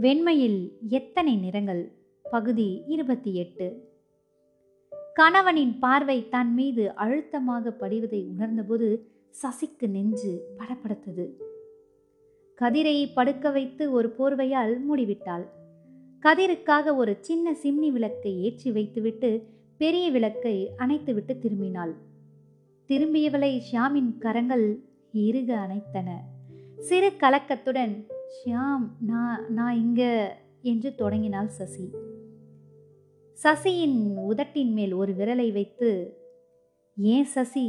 வெண்மையில் எத்தனை நிறங்கள்? பகுதி இருபத்தி எட்டு. கணவனின் பார்வை தன் மீது அழுத்தமாக படிவதை உணர்ந்தபோது சசிக்கு நெஞ்சு படப்படுத்தது கதிரை படுக்க வைத்து ஒரு போர்வையால் மூடிவிட்டாள். கதிருக்காக ஒரு சின்ன சிம்னி விளக்கை ஏற்றி வைத்துவிட்டு பெரிய விளக்கை அணைத்துவிட்டு திரும்பினாள். திரும்பியவளை ஷியாமின் கரங்கள் இறுக அணைத்தன. சிறு கலக்கத்துடன் ஷியாம் நான் நான் இங்க என்று தொடங்கினாள் சசி. சசியின் உதட்டின் மேல் ஒரு விரலை வைத்து ஏன் சசி?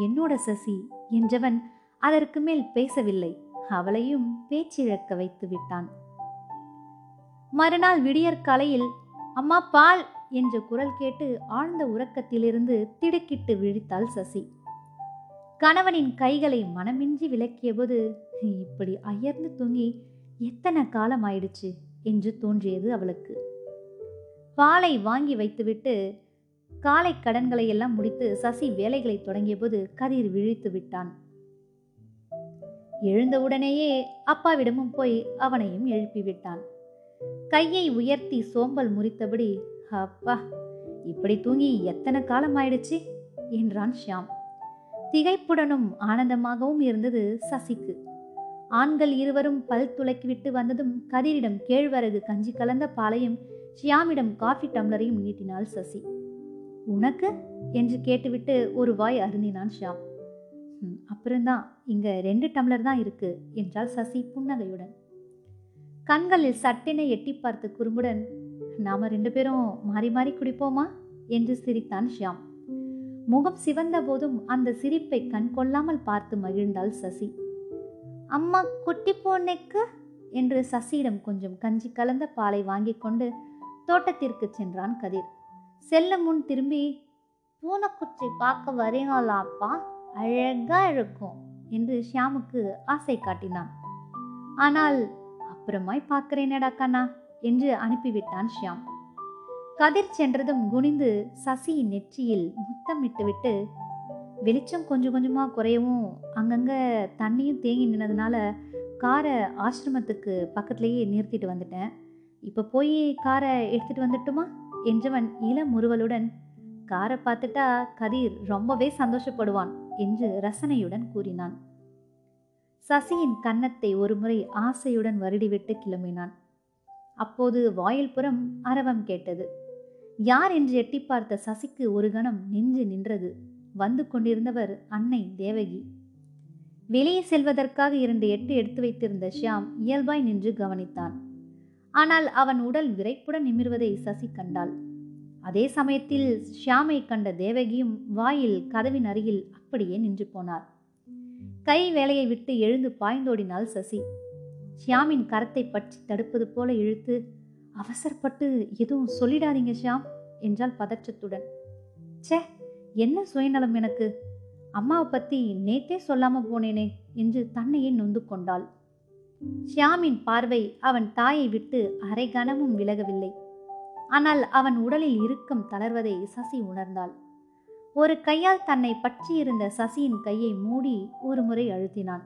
என்னோட சசி? என்றவன் அதற்கு மேல் பேசவில்லை. அவளையும் பேச்சிழக்க வைத்து விட்டான். மறுநாள் விடியற்காலையில் அம்மா பால்! என்ற குரல் கேட்டு ஆழ்ந்த உறக்கத்திலிருந்து திடுக்கிட்டு விழித்தாள் சசி. கணவனின் கைகளை மனமின்றி விலக்கியபோது இப்படி அயர்ந்து தூங்கி எத்தனை காலம் ஆயிடுச்சு என்று தோன்றியது அவளுக்கு. பாலை வாங்கி வைத்துவிட்டு காலை கடன்களை எல்லாம் முடித்து சசி வேலைகளை தொடங்கியபோது கதிர் விழித்து விட்டான். எழுந்தவுடனேயே அப்பாவிடமும் போய் அவனையும் எழுப்பி விட்டான். கையை உயர்த்தி சோம்பல் முறித்தபடி அப்பா இப்படி தூங்கி எத்தனை காலம் ஆயிடுச்சு என்றான் ஷியாம். திகைப்புடனும் ஆனந்தமாகவும் இருந்தது சசிக்கு. ஆண்கள் இருவரும் பல் துளக்கிவிட்டு வந்ததும் கதிரிடம் கேழ்வரகு கஞ்சி கலந்த பாலையும் ஷியாமிடம் காஃபி டம்ளரையும் நீட்டினாள் சசி. உனக்கு? என்று கேட்டுவிட்டு ஒரு வாய் அருந்தினான் ஷியாம். "ம், அப்புறம்தான். இங்க ரெண்டு டம்ளர் தான் இருக்கு என்றாள் சசி புன்னகையுடன். கண்களில் சட்டென எட்டி பார்த்து குறும்புடன் நாம ரெண்டு பேரும் மாறி மாறி குடிப்போமா? என்று சிரித்தான் ஷியாம். முகம் சிவந்த போதும் அந்த சிரிப்பை கண் கொள்ளாமல் பார்த்து மகிழ்ந்தாள் சசி. அம்மா குட்டி பொண்ணுக்கு என்று சசியிடம் கொஞ்சம் கஞ்சி கலந்த பாலை வாங்கிக் கொண்டு தோட்டத்திற்கு சென்றான் கதிர். செல்ல முன் திரும்பி பூனைக்குச்சி பார்க்க வரீங்களாப்பா? அழகாக அழகா இருக்கும் என்று ஷியாமுக்கு ஆசை காட்டினான். ஆனால் அப்புறமாய் பார்க்கிறேனடா கண்ணா என்று அனுப்பிவிட்டான் ஷியாம். கதிர் சென்றதும் குனிந்து சசியின் நெற்றியில் முத்தமிட்டுவிட்டு வெளிச்சம் கொஞ்சம் கொஞ்சமாக குறையவும் அங்கங்கே தண்ணியும் தேங்கி நின்னதுனால காரை ஆசிரமத்துக்கு பக்கத்துலேயே நிறுத்திட்டு வந்துட்டேன். இப்போ போய் காரை எடுத்துகிட்டு வந்துட்டுமா? என்றவன் இளமுறுவலுடன் காரை பார்த்துட்டா கதிர் ரொம்பவே சந்தோஷப்படுவான் என்று ரசனையுடன் கூறினான். சசியின் கன்னத்தை ஒருமுறை ஆசையுடன் வருடிவிட்டு கிளம்பினான். அப்போது வாயில்புறம் அரவம் கேட்டது. யார்? என்று எட்டி பார்த்த சசிக்கு ஒரு கணம் நெஞ்சு நின்றது. வந்து கொண்டிருந்தவர் அன்னை தேவகி. வெளியே செல்வதற்காக இரண்டு எட்டு எடுத்து வைத்திருந்த ஷியாம் இயல்பாய் நின்று கவனித்தான். ஆனால் அவன் உடல் விரைப்புடன் நிமிர்வதை சசி கண்டாள். அதே சமயத்தில் ஷியாமை கண்ட தேவகியும் வாயில் கதவின் அருகில் அப்படியே நின்று போனார். கை வேலையை விட்டு எழுந்து பாய்ந்தோடினாள் சசி. ஷியாமின் கரத்தை பற்றி தடுப்பது போல இழுத்து அவசரப்பட்டு எதுவும் சொல்லிடாதீங்க ஷியாம் என்றால் பதற்றத்துடன். ச்சே என்ன சுயநலம் எனக்கு? அம்மாவை பத்தி நேத்தே சொல்லாம போனேனே என்று தன்னையே நொந்து கொண்டாள். ஷியாமின் பார்வை அவன் தாயை விட்டு அரை கணமும் விலகவில்லை. ஆனால் அவன் உடலில் இறுக்கம் தளர்வதை சசி உணர்ந்தாள். ஒரு கையால் தன்னை பற்றியிருந்த சசியின் கையை மூடி ஒரு முறை அழுத்தினான்.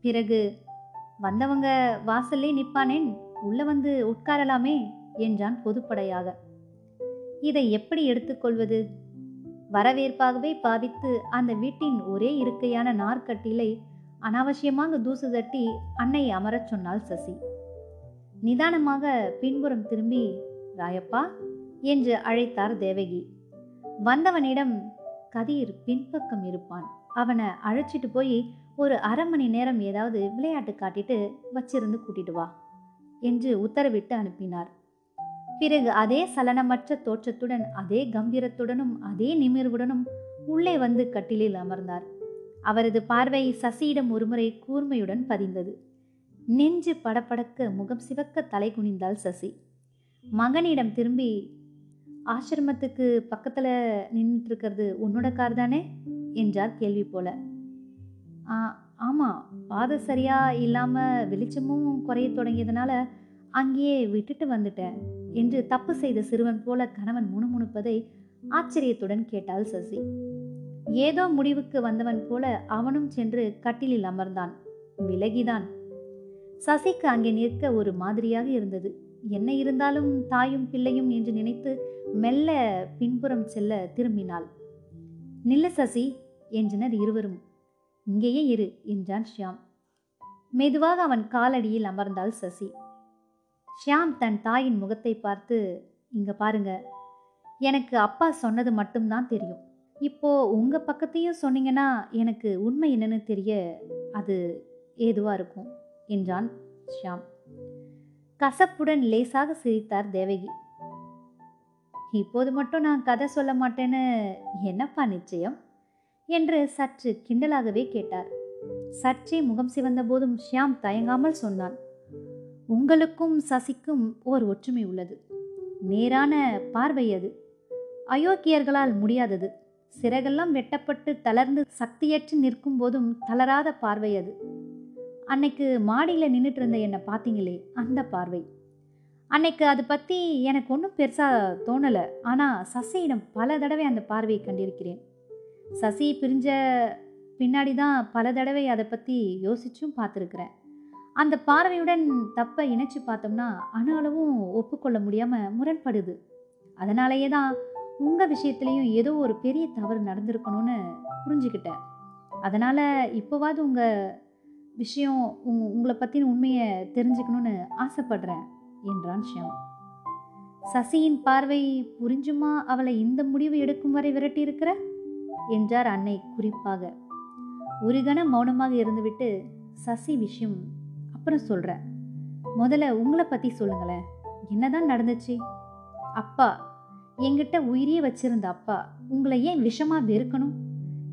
பிறகு வந்தவங்க வாசல்லே நிப்பானேன் உள்ள வந்து உட்காரலாமே என்றான் பொதுப்படையாக. இதை எப்படி எடுத்துக்கொள்வது? வரவேற்பாகவே பாவித்து அந்த வீட்டின் ஒரே இருக்கையான நார்க்கட்டிலை அனாவசியமாக தூசு தட்டி அன்னை அமரச் சொன்னாள் சசி. நிதானமாக பின்புறம் திரும்பி ராயப்பா என்று அழைத்தார் தேவகி. வந்தவனிடம் கதிர் பின்பக்கம் இருப்பான். அவனை அழைச்சிட்டு போய் ஒரு அரை மணி நேரம் ஏதாவது விளையாட்டு காட்டிட்டு வச்சிருந்து கூட்டிட்டு வா என்று உத்தரவிட்டு அனுப்பினார். பிறகு அதே சலனமற்ற தோற்றத்துடன் அதே கம்பீரத்துடனும் அதே நிமிர்வுடனும் உள்ளே வந்து கட்டிலில் அமர்ந்தார். அவரது பார்வை சசியிடம் ஒருமுறை கூர்மையுடன் பதிந்தது. நெஞ்சு படபடக்க முகம் சிவக்க தலை குனிந்தாள் சசி. மகனிடம் திரும்பி ஆசிரமத்துக்கு பக்கத்தில் நின்றுட்டுருக்கிறது உன்னோட கார் தானே? என்றார் கேள்வி போல. ஆமாம் பாதை சரியாக இல்லாமல் வெளிச்சமும் குறைய தொடங்கியதுனால அங்கேயே விட்டுட்டு வந்துட்டேன் என்று தப்பு செய்த சிறுவன் போல கணவன் முணுமுணுப்பதை ஆச்சரியத்துடன் கேட்டாள் சசி. ஏதோ முடிவுக்கு வந்தவன் போல அவனும் சென்று கட்டிலில் அமர்ந்தான். விலகிதான். சசிக்கு அங்கே நிற்க ஒரு மாதிரியாக இருந்தது. என்ன இருந்தாலும் தாயும் பிள்ளையும் என்று நினைத்து மெல்ல பின்புறம் செல்ல திரும்பினாள். நில்ல சசி என்றனர் இருவரும். இங்கேயே இரு என்றான் ஷியாம். மெதுவாக அவன் காலடியில் அமர்ந்தாள் சசி. ஷியாம் தன் தாயின் முகத்தை பார்த்து இங்கே பாருங்க எனக்கு அப்பா சொன்னது மட்டும்தான் தெரியும். இப்போ உங்கள் பக்கத்தையும் சொன்னீங்கன்னா எனக்கு உண்மை என்னன்னு தெரிய அது ஏதுவாக இருக்கும்? என்றான் ஷியாம். கசப்புடன் லேசாக சிரித்தார் தேவகி. இப்போது மட்டும் நான் கதை சொல்ல மாட்டேன்னு என்னப்பா நிச்சயம்? என்று சற்று கிண்டலாகவே கேட்டார். சற்றே முகம் சிவந்த போதும் ஷியாம் தயங்காமல் சொன்னான். உங்களுக்கும் சசிக்கும் ஓர் ஒற்றுமை உள்ளது. நேரான பார்வை அது. அயோக்கியர்களால் முடியாதது. சிறகெல்லாம் வெட்டப்பட்டு தளர்ந்து சக்தியற்று நிற்கும் போதும் தளராத பார்வை அது. அன்னைக்கு மாடியில் நின்றுட்டு இருந்த என்னை பார்த்தீங்களே அந்த பார்வை. அன்னைக்கு அதை பற்றி எனக்கு ஒன்றும் பெருசாக தோணலை. ஆனால் சசியிடம் பல தடவை அந்த பார்வையை கண்டிருக்கிறேன். சசி பிரிஞ்ச பின்னாடி தான் பல தடவை அதை பற்றி யோசிச்சும் பார்த்துருக்குறேன். அந்த பார்வையுடன் தப்பை இணைச்சு பார்த்தோம்னா ஆனாலும் ஒப்புக்கொள்ள முடியாமல் முரண்படுது. அதனாலேயே தான் உங்கள் விஷயத்துலேயும் ஏதோ ஒரு பெரிய தவறு நடந்திருக்கணும்னு புரிஞ்சுக்கிட்டேன் அதனால் இப்போவாது உங்கள் விஷயம் உங் உங்களை பற்றின உண்மையை தெரிஞ்சுக்கணும்னு ஆசைப்படுறேன் என்றான் ஷியாம். சசியின் பார்வை புரிஞ்சுமா அவளை இந்த முடிவு எடுக்கும் வரை விரட்டி இருக்கிற என்றார் அன்னை குறிப்பாக. ஒரு கணம் மௌனமாக இருந்துவிட்டு சசி விஷயம் அப்புறம் சொல்கிறேன் முதல்ல உங்களை பற்றி சொல்லுங்களேன். என்னதான் நடந்துச்சு? அப்பா என்கிட்ட உயிரியே வச்சிருந்த அப்பா உங்களை ஏன் விஷமாக வெறுக்கணும்?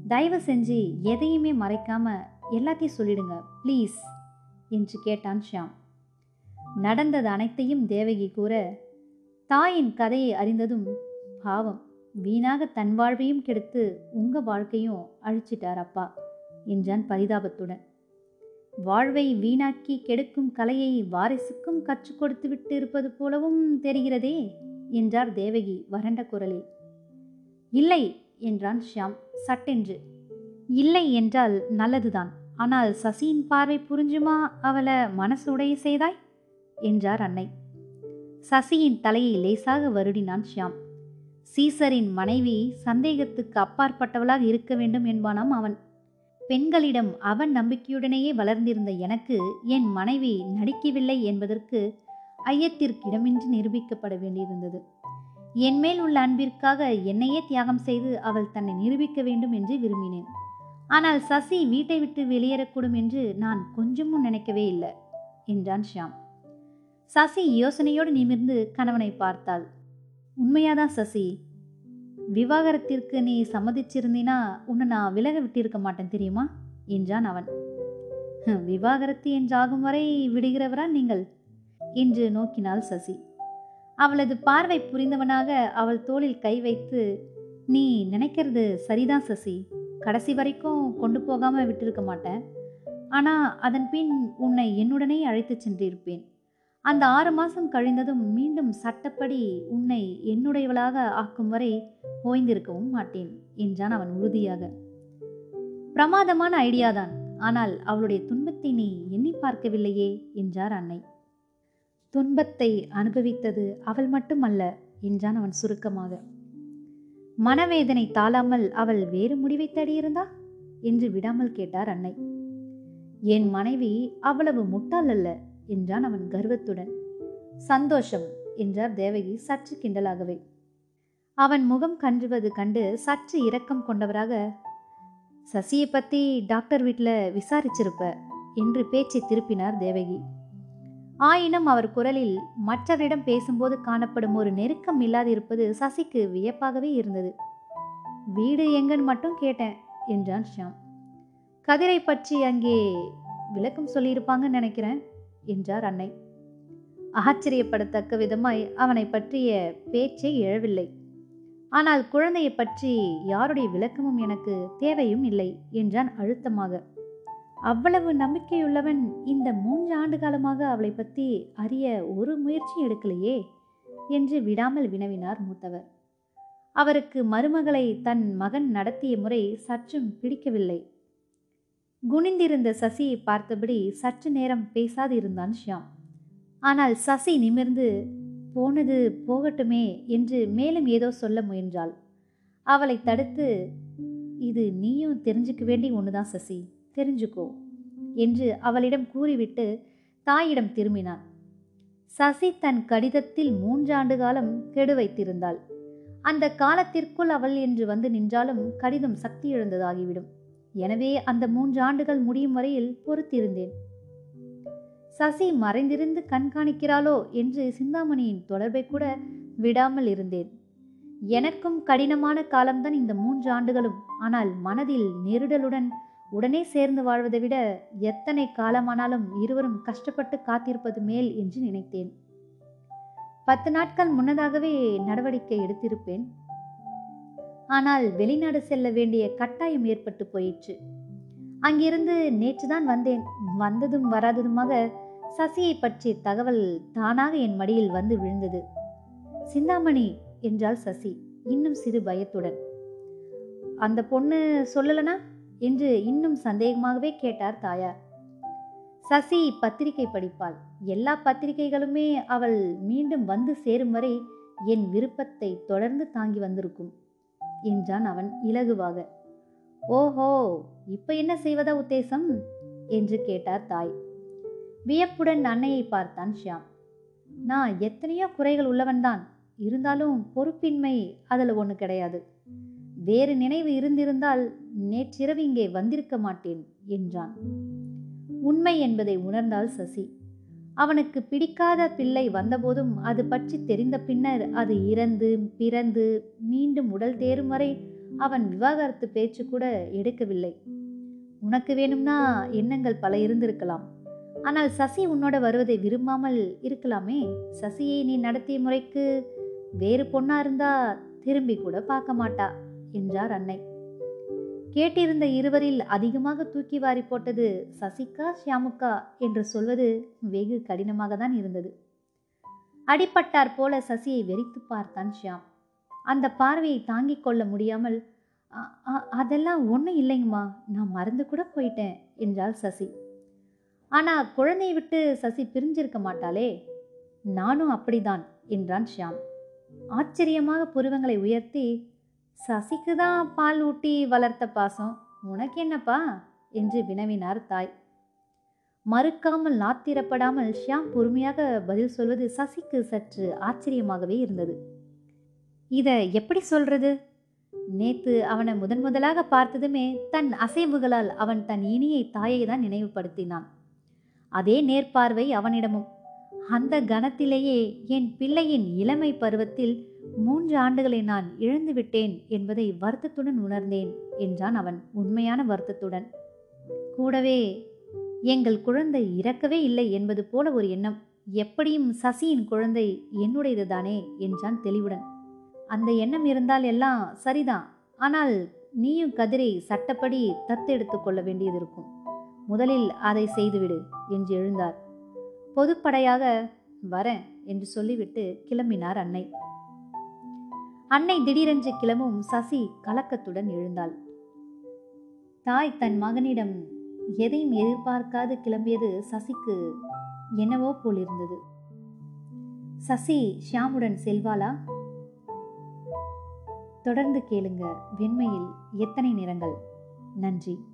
தயவு செஞ்சு எதையுமே மறைக்காம எல்லாத்தையும் சொல்லிடுங்க ப்ளீஸ் என்று கேட்டான் ஷியாம். நடந்தது அனைத்தையும் தேவகி கூற தாயின் கதையை அறிந்ததும் பாவம் வீணாக தன் வாழ்வையும் கெடுத்து உங்க வாழ்க்கையும் அழிச்சிட்டார் அப்பா என்றான் பரிதாபத்துடன். வாழ்வை வீணாக்கி கெடுக்கும் கலையை வாரிசுக்கும் கற்றுக் கொடுத்து விட்டு இருப்பது போலவும் தெரிகிறதே என்றார் தேவகி வறண்ட குரலில். இல்லை என்றான் ஷியாம் சட்டென்று. இல்லை என்றால் நல்லதுதான். ஆனால் சசியின் பார்வை புரிஞ்சுமா அவளை மனசு உடைய செய்தாய்? என்றார் அன்னை. சசியின் தலையை லேசாக வருடினான் ஷியாம். சீசரின் மனைவி சந்தேகத்துக்கு அப்பாற்பட்டவளாக இருக்க வேண்டும் என்பானாம் அவன். பெண்களிடம் அவன் நம்பிக்கையுடனேயே வளர்ந்திருந்த எனக்கு என் மனைவி நடிக்கவில்லை என்பதற்கு ஐயத்திற்கு இடமின்றி நிரூபிக்கப்பட வேண்டியிருந்தது. என் மேல் உள்ள அன்பிற்காக என்னையே தியாகம் செய்து அவள் தன்னை நிரூபிக்க வேண்டும் என்று விரும்பினேன். ஆனால் சசி வீட்டை விட்டு வெளியேறக்கூடும் என்று நான் கொஞ்சமும் நினைக்கவே இல்லை என்றான் ஷியாம். சசி யோசனையோடு நிமிர்ந்து கணவனை பார்த்தாள். உண்மையாதான் சசி விவாகரத்திற்கு நீ சம்மதிச்சிருந்தீனா உன்னை நான் விலக விட்டிருக்க மாட்டேன் தெரியுமா? என்றான் அவன். விவாகரத்து என்றாகும் வரை விடுகிறவரா நீங்கள் என்று நோக்கினாள் சசி. அவளது பார்வை புரிந்தவனாக அவள் தோளில் கை வைத்து நீ நினைக்கிறது சரிதான் சசி. கடைசி வரைக்கும் கொண்டு போகாம விட்டிருக்க மாட்டேன். ஆனா அதன் பின் உன்னை என்னுடனே அழைத்து சென்றிருப்பேன். அந்த ஆறு மாதம் கழிந்ததும் மீண்டும் சட்டப்படி உன்னை என்னுடையவளாக ஆக்கும் வரை ஓய்ந்திருக்கவும் மாட்டேன் என்றான் அவன் உறுதியாக. பிரமாதமான ஐடியாதான் ஆனால் அவளுடைய துன்பத்தை நீ எண்ணி பார்க்கவில்லையே என்றார் அன்னை. துன்பத்தை அனுபவித்தது அவள் மட்டுமல்ல என்றான் அவன் சுருக்கமாக. மனவேதனை தாழாமல் அவள் வேறு முடிவை தேடியிருந்தா என்று விடாமல் கேட்டார் அன்னை. என் மனைவி அவ்வளவு முட்டாள் அல்ல என்றான் அவன் கர்வத்துடன். சந்தோஷம் என்றார் தேவகி சற்று கிண்டலாகவே. அவன் முகம் கன்றுவது கண்டு சற்று இரக்கம் கொண்டவராக சசியை பத்தி டாக்டர் வீட்டில் விசாரிச்சிருப்ப என்று பேச்சை திருப்பினார் தேவகி. ஆயினும் அவர் குரலில் மற்றவரிடம் பேசும்போது காணப்படும் ஒரு நெருக்கம் இல்லாதிருப்பது சசிக்கு வியப்பாகவே இருந்தது. வீடு எங்கன்னு மட்டும் கேட்டேன் என்றான் ஷியாம். கதிரை பற்றி அங்கே விளக்கம் சொல்லியிருப்பாங்கன்னு நினைக்கிறேன் என்றார் அன்னை. ஆச்சரியப்படத்தக்க விதமாய் அவனை பற்றிய பேச்சே எழவில்லை. ஆனால் குழந்தையை பற்றி யாருடைய விளக்கமும் எனக்கு தேவையும் இல்லை என்றான் அழுத்தமாக. அவ்வளவு நம்பிக்கையுள்ளவன் இந்த மூன்று ஆண்டு காலமாக அவளை பற்றி அறிய ஒரு முயற்சி எடுக்கலையே என்று விடாமல் வினவினார் மூத்தவர். அவருக்கு மருமகளை தன் மகன் நடத்திய முறை சற்றும் பிடிக்கவில்லை. குனிந்திருந்த சசியை பார்த்தபடி சற்று நேரம் பேசாது இருந்தான் ஷியாம். ஆனால் சசி நிமிர்ந்து போனது போகட்டுமே என்று மேலும் ஏதோ சொல்ல முயன்றாள். அவளை தடுத்து இது நீயும் தெரிஞ்சுக்க வேண்டி ஒன்றுதான் சசி தெரிஞ்சுக்கோ என்று அவளிடம் கூறிவிட்டு தாயிடம் திரும்பினான். சசி தன் கடிதத்தில் மூன்றாண்டு காலம் கெடு வைத்திருந்தாள். அந்த காலத்திற்குள் அவள் என்று வந்து நின்றாலும் கடிதம் சக்தி இழந்ததாகிவிடும் எனவே அந்த மூன்று ஆண்டுகள் முடியும் வரையில் பொறுத்திருந்தேன். சசி மறைந்திருந்து கண்காணிக்கிறாளோ என்று சிந்தாமணியின் தொடர்பை கூட விடாமல் இருந்தேன். எனக்கும் கடினமான காலம்தான் இந்த மூன்று ஆண்டுகளும் ஆனால் மனதில் நெருடலுடன் உடனே சேர்ந்து வாழ்வதை விட எத்தனை காலமானாலும் இருவரும் கஷ்டப்பட்டு காத்திருப்பது மேல் என்று நினைத்தேன். பத்து நாட்கள் முன்னதாகவே நடவடிக்கை எடுத்திருப்பேன். ஆனால் வெளிநாடு செல்ல வேண்டிய கட்டாயம் ஏற்பட்டு போயிற்று. அங்கிருந்து நேற்றுதான் வந்தேன். வந்ததும் வராததுமாக சசியை பற்றிய தகவல் தானாக என் மடியில் வந்து விழுந்தது. சிந்தாமணி என்றாள் சசி இன்னும் சிறு பயத்துடன். அந்த பொண்ணு சொல்லலனா? என்று இன்னும் சந்தேகமாகவே கேட்டார் தாயார். சசி பத்திரிகை படிப்பாள். எல்லா பத்திரிகைகளுமே அவள் மீண்டும் வந்து சேரும் வரை என் விருப்பத்தை தொடர்ந்து தாங்கி வந்திருக்கும். என்றான் அவன் இலகுவாக. ஓஹோ இப்ப என்ன செய்வதா உத்தேசம்? என்று கேட்டார் தாய். வியப்புடன் அன்னையை பார்த்தான் ஷியாம். நான் எத்தனையோ குறைகள் உள்ளவன்தான். இருந்தாலும் பொறுப்பின்மை அதில் ஒன்று கிடையாது. வேறு நினைவு இருந்திருந்தால் நேற்றிரவு இங்கே வந்திருக்க மாட்டேன் என்றான். உண்மை என்பதை உணர்ந்தாள் சசி. அவனுக்கு பிடிக்காத பிள்ளை வந்தபோதும் அது பற்றி தெரிந்த பின்னர் அது இறந்து பிறந்து மீண்டும் உடல் தேரும் வரை அவன் விவாகரத்து பேச்சு கூட எடுக்கவில்லை. உனக்கு வேணும்னா எண்ணங்கள் பல இருந்திருக்கலாம். ஆனால் சசி உன்னோட வருவதை விரும்பாமல் இருக்கலாமே. சசியை நீ நடத்திய முறைக்கு வேறு பொண்ணா இருந்தா திரும்பி கூட பார்க்க மாட்டா என்றார் அன்னை. கேட்டிருந்த இருவரில் அதிகமாக தூக்கி வாரி போட்டது சசிகா ஷியாமுக்கா என்று சொல்வது வெகு கடினமாக தான் இருந்தது. அடிப்பட்டார் போல சசியை வெறித்து பார்த்தான் ஷியாம். அந்த பார்வையை தாங்கிக் கொள்ள முடியாமல் அதெல்லாம் ஒன்றும் இல்லைங்கம்மா நான் மறந்து கூட போயிட்டேன் என்றாள் சசி. ஆனால் குழந்தையை விட்டு சசி பிரிஞ்சிருக்க மாட்டாளே நானும் அப்படிதான் என்றான் ஷியாம். ஆச்சரியமாக புருவங்களை உயர்த்தி சசிக்கு தான் பால் ஊட்டி வளர்த்த பாசம். உனக்கு என்னப்பா? என்று வினவினார் தாய். மறுக்காமல் நாத்திரப்படாமல் ஷியாம் பொறுமையாக பதில் சொல்வது சசிக்கு சற்று ஆச்சரியமாகவே இருந்தது. இதை எப்படி சொல்றது? நேத்து அவனை முதன் முதலாக பார்த்ததுமே தன் அசைவுகளால் அவன் தன் இனியை தாயை தான் நினைவுபடுத்தினான். அதே நேர்பார்வை அவனிடமும். அந்த கணத்திலேயே என் பிள்ளையின் இளமை பருவத்தில் மூன்று ஆண்டுகளை நான் இழந்து விட்டேன் என்பதை வருத்தத்துடன் உணர்ந்தேன் என்றான் அவன் உண்மையான வருத்தத்துடன். கூடவே எங்கள் குழந்தை இறக்கவே இல்லை என்பது போல ஒரு எண்ணம் எப்படியும் சசியின் குழந்தை என்னுடையதுதானே என்றான் தெளிவுடன். அந்த எண்ணம் இருந்தால் எல்லாம் சரிதான் ஆனால் நீயும் கதிரை சட்டப்படி தத்தெடுத்து கொள்ள வேண்டியது இருக்கும் முதலில் அதை செய்துவிடு என்று எழுந்தார். பொதுப்படையாக வரேன் என்று சொல்லிவிட்டு கிளம்பினார் அன்னை. அன்னை திடீரென்று கிளம்பும் சசி கலக்கத்துடன் எழுந்தாள். தாய் தன் மகனிடம் எதையும் எதிர்பார்க்காது கிளம்பியது சசிக்கு என்னவோ போல் இருந்தது சசி ஷியாமுடன் செல்வாளா? தொடர்ந்து கேளுங்க வெண்மையில் எத்தனை நிறங்கள்? நன்றி.